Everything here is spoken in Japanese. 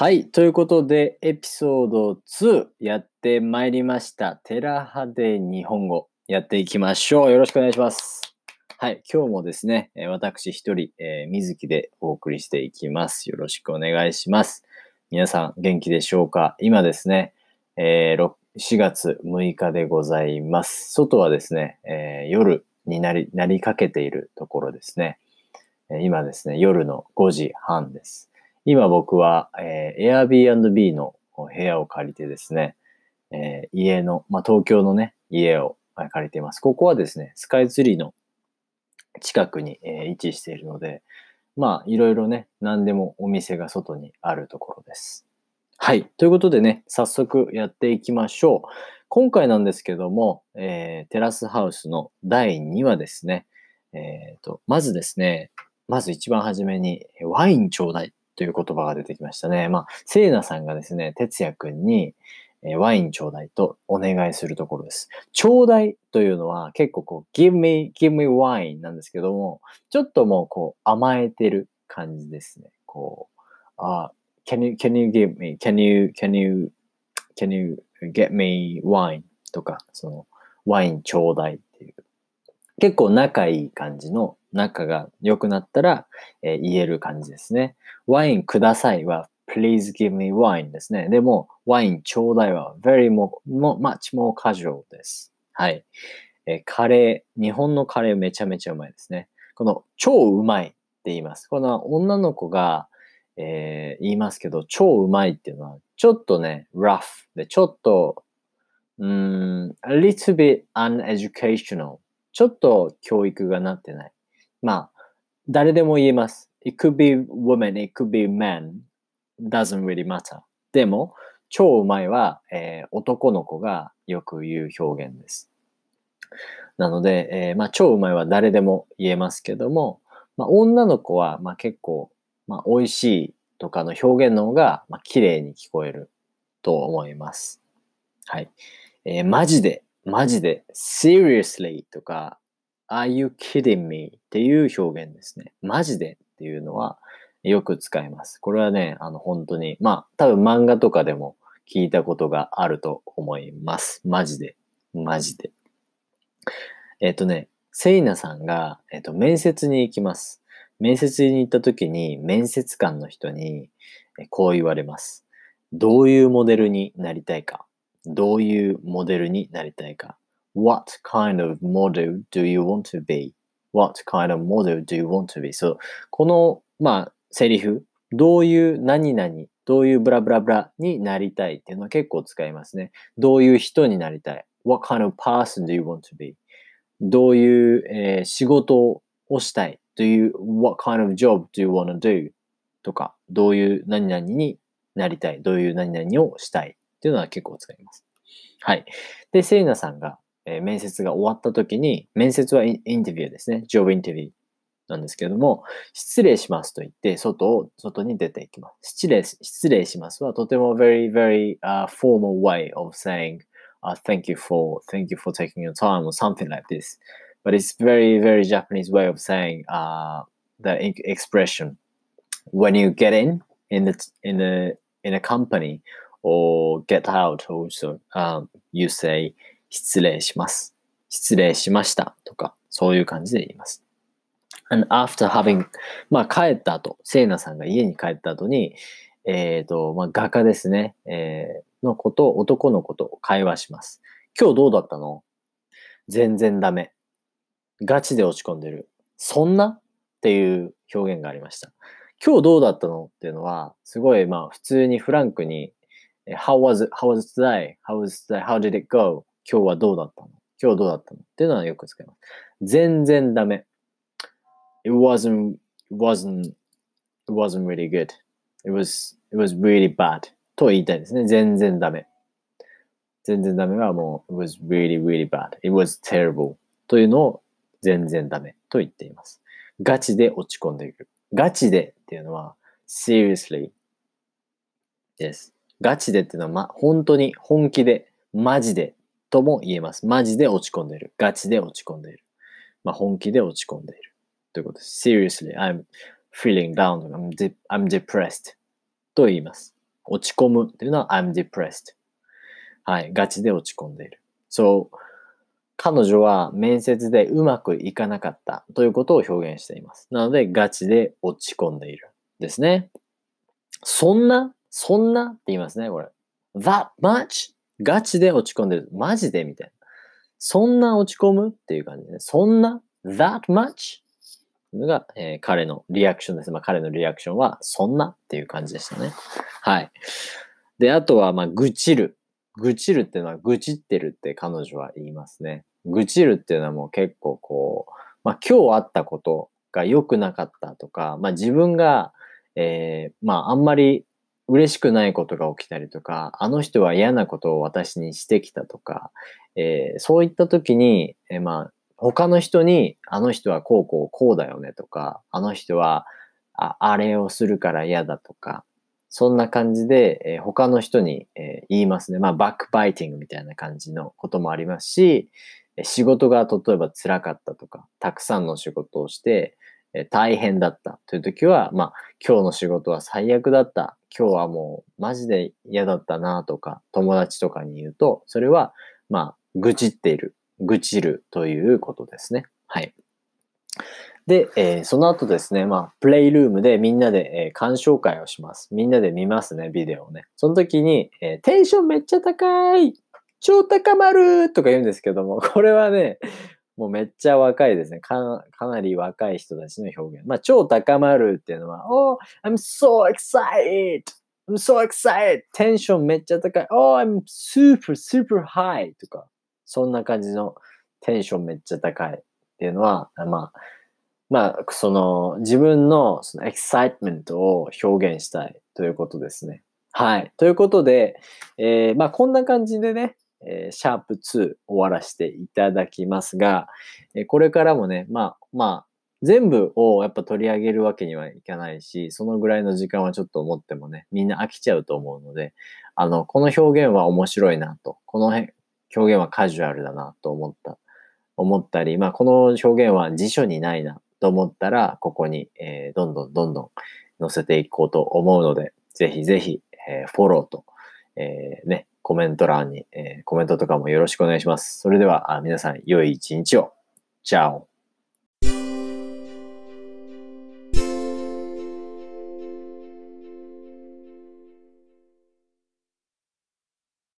はい。ということで、エピソード2やってまいりました。テラハで日本語やっていきましょう。よろしくお願いします。はい。今日もですね、私一人、えー水木でお送りしていきます。よろしくお願いします。皆さん元気でしょうか？今ですね、えー4月6日でございます。外はですね、えー夜になり、なりかけているところですね。今ですね、夜の5時半です。今僕は、えー Airbnb の部屋を借りてですね、えー家の、まあ、東京のね、家を借りています。ここはですね、スカイツリーの近くに、えー位置しているので、まあ、いろいろね、何でもお店が外にあるところです。はい。ということでね、早速やっていきましょう。今回なんですけども、えーテラスハウスの第2話ですね。えーと、まずですね、まず一番初めに、ワインちょうだいという言葉が出てきましたね。まあ、セイナさんがですね、哲也くんに、えーワインちょうだいとお願いするところです。ちょうだいというのは結構こう、give me, give me wine なんですけども、ちょっともうこう、甘えてる感じですね。こう、あ、can you, can you give me, can you, can you, can you get me wine とか、その、ワインちょうだい。結構仲いい感じの、仲が良くなったら、えー言える感じですね。ワインくださいは please give me wine ですね。でも、ワインちょうだいは very more, much more casual です。はい。えーカレー、日本のカレーめちゃめちゃうまいですね。この超うまいって言います。この女の子が、えー言いますけど、超うまいっていうのは、ちょっとね、rough で、ちょっと、うん、a little bit uneducational ちょっと教育がなってない。まあ、誰でも言えます。It could be woman, it could be man. doesn't really matter. でも、超うまいは、えー男の子がよく言う表現です。なので、えーまあ、超うまいは誰でも言えますけども、まあ、女の子は、まあ、結構、まあ、美味しいとかの表現の方が、まあ、綺麗に聞こえると思います。はい。えーマジで、マジで、seriously とか、are you kidding me っていう表現ですね。マジでっていうのはよく使います。これはね、あの本当に、まあ多分漫画とかでも聞いたことがあると思います。マジで。マジで。えっ、とね、セイナさんが、えっ、と、面接に行きます。面接に行った時に、面接官の人に、こう言われます。どういうモデルになりたいか。どういうモデルになりたいか。What kind of model do you want to be?What kind of model do you want to be? そう、この、まあ、セリフ、どういう何々、どういうブラブラブラになりたいっていうのは結構使いますね。どういう人になりたい ?What kind of person do you want to be? どういう、えー仕事をしたい ?Do you, what kind of job do you want to do? とか、どういう何々になりたいどういう何々をしたいっていうのは結構使います。はい。で、セイナさんが、えー面接が終わった時に、面接はインタビューですね。ジョブインタビューなんですけれども、失礼しますと言って、外を、外に出ていきます。失礼、失礼しますは、とても very, very、uh, formal way of saying, uh, thank you for, thank you for taking your time or something like this. But it's very, very Japanese way of saying, uh, the e- expression. When you get in, in the, in the, in a company or get out also, um, you say, 失礼します。失礼しましたとか、そういう感じで言います。And after having, まあ帰った後、セイナさんが家に帰った後に、えっ、と、まあ画家ですね、えーのこと、男の子と会話します。今日どうだったの？全然ダメ。ガチで落ち込んでる。そんな？っていう表現がありました。今日どうだったの？っていうのは、すごいまあ普通にフランクに、How was it? How was it today? How was today? How did it go? 今日はどうだったの今日どうだったのっていうのはよく使います。全然ダメ。It wasn't, wasn't, it wasn't really good. It was, it was really bad. と言いたいですね。全然ダメ。全然ダメはもう、it was really, really bad. It was terrible. というのを全然ダメと言っています。ガチで落ち込んでいる。ガチでっていうのは seriously です。ガチでっていうのは、ま、本当に本気で、マジでとも言えます。マジで落ち込んでいる。ガチで落ち込んでいる。まあ、本気で落ち込んでいる。ということです。seriously, I'm feeling down, I'm, de- I'm depressed と言います。落ち込むっていうのは I'm depressed。はい。ガチで落ち込んでいる。そう。彼女は面接でうまくいかなかったということを表現しています。なので、ガチで落ち込んでいる。ですね。そんなそんなって言いますね、これ。that much? ガチで落ち込んでる。マジでみたいな。そんな落ち込むっていう感じで、ね、そんな？that much? のが、えー、彼のリアクションです。まあ彼のリアクションは、そんなっていう感じでしたね。はい。で、あとは、まあ、愚痴る。愚痴るっていうのは、愚痴ってるって彼女は言いますね。愚痴るっていうのはもう結構こう、まあ今日あったことが良くなかったとか、まあ自分が、えー、まああんまり嬉しくないことが起きたりとか、あの人は嫌なことを私にしてきたとか、えー、そういった時に、えー、まあ他の人に、あの人はこうこうこうだよねとか、あの人はああれをするから嫌だとか、そんな感じで、えー、他の人に、え、言いますね。まあ、バックバイティングみたいな感じのこともありますし、仕事が例えば辛かったとか、たくさんの仕事をして、え、大変だったという時は、まあ、今日の仕事は最悪だった。今日はもうマジで嫌だったなとか、友達とかに言うと、それは、まあ、愚痴っている愚痴るということですね。はい。で、えー、その後ですね、まあ、プレイルームでみんなで、えー、鑑賞会をします。みんなで見ますね、ビデオをね。その時に、えー、テンションめっちゃ高い超高まるとか言うんですけども、これはね、もうめっちゃ若いですね。かなり若い人たちの表現。まあ、超高まるっていうのは、Oh, I'm so excited! I'm so excited! テンションめっちゃ高い。Oh, I'm super, super high! とか、そんな感じのテンションめっちゃ高いっていうのは、まあ、まあ、その自分のその excitement を表現したいということですね。はい。ということで、えー、まあこんな感じでね、え、シャープ2終わらせていただきますが、え、これからもね、まあ、まあ、全部をやっぱ取り上げるわけにはいかないし、そのぐらいの時間はちょっと思ってもね、みんな飽きちゃうと思うので、あの、この表現は面白いなと、この表現はカジュアルだなと思った、思ったり、まあ、この表現は辞書にないなと思ったら、ここに、えー、どんどんどんどん載せていこうと思うので、ぜひぜひ、えー、フォローと、えー、ね、コメント欄に、えー、コメントとかもよろしくお願いします。それでは、あ皆さん、良い一日を。チャオ。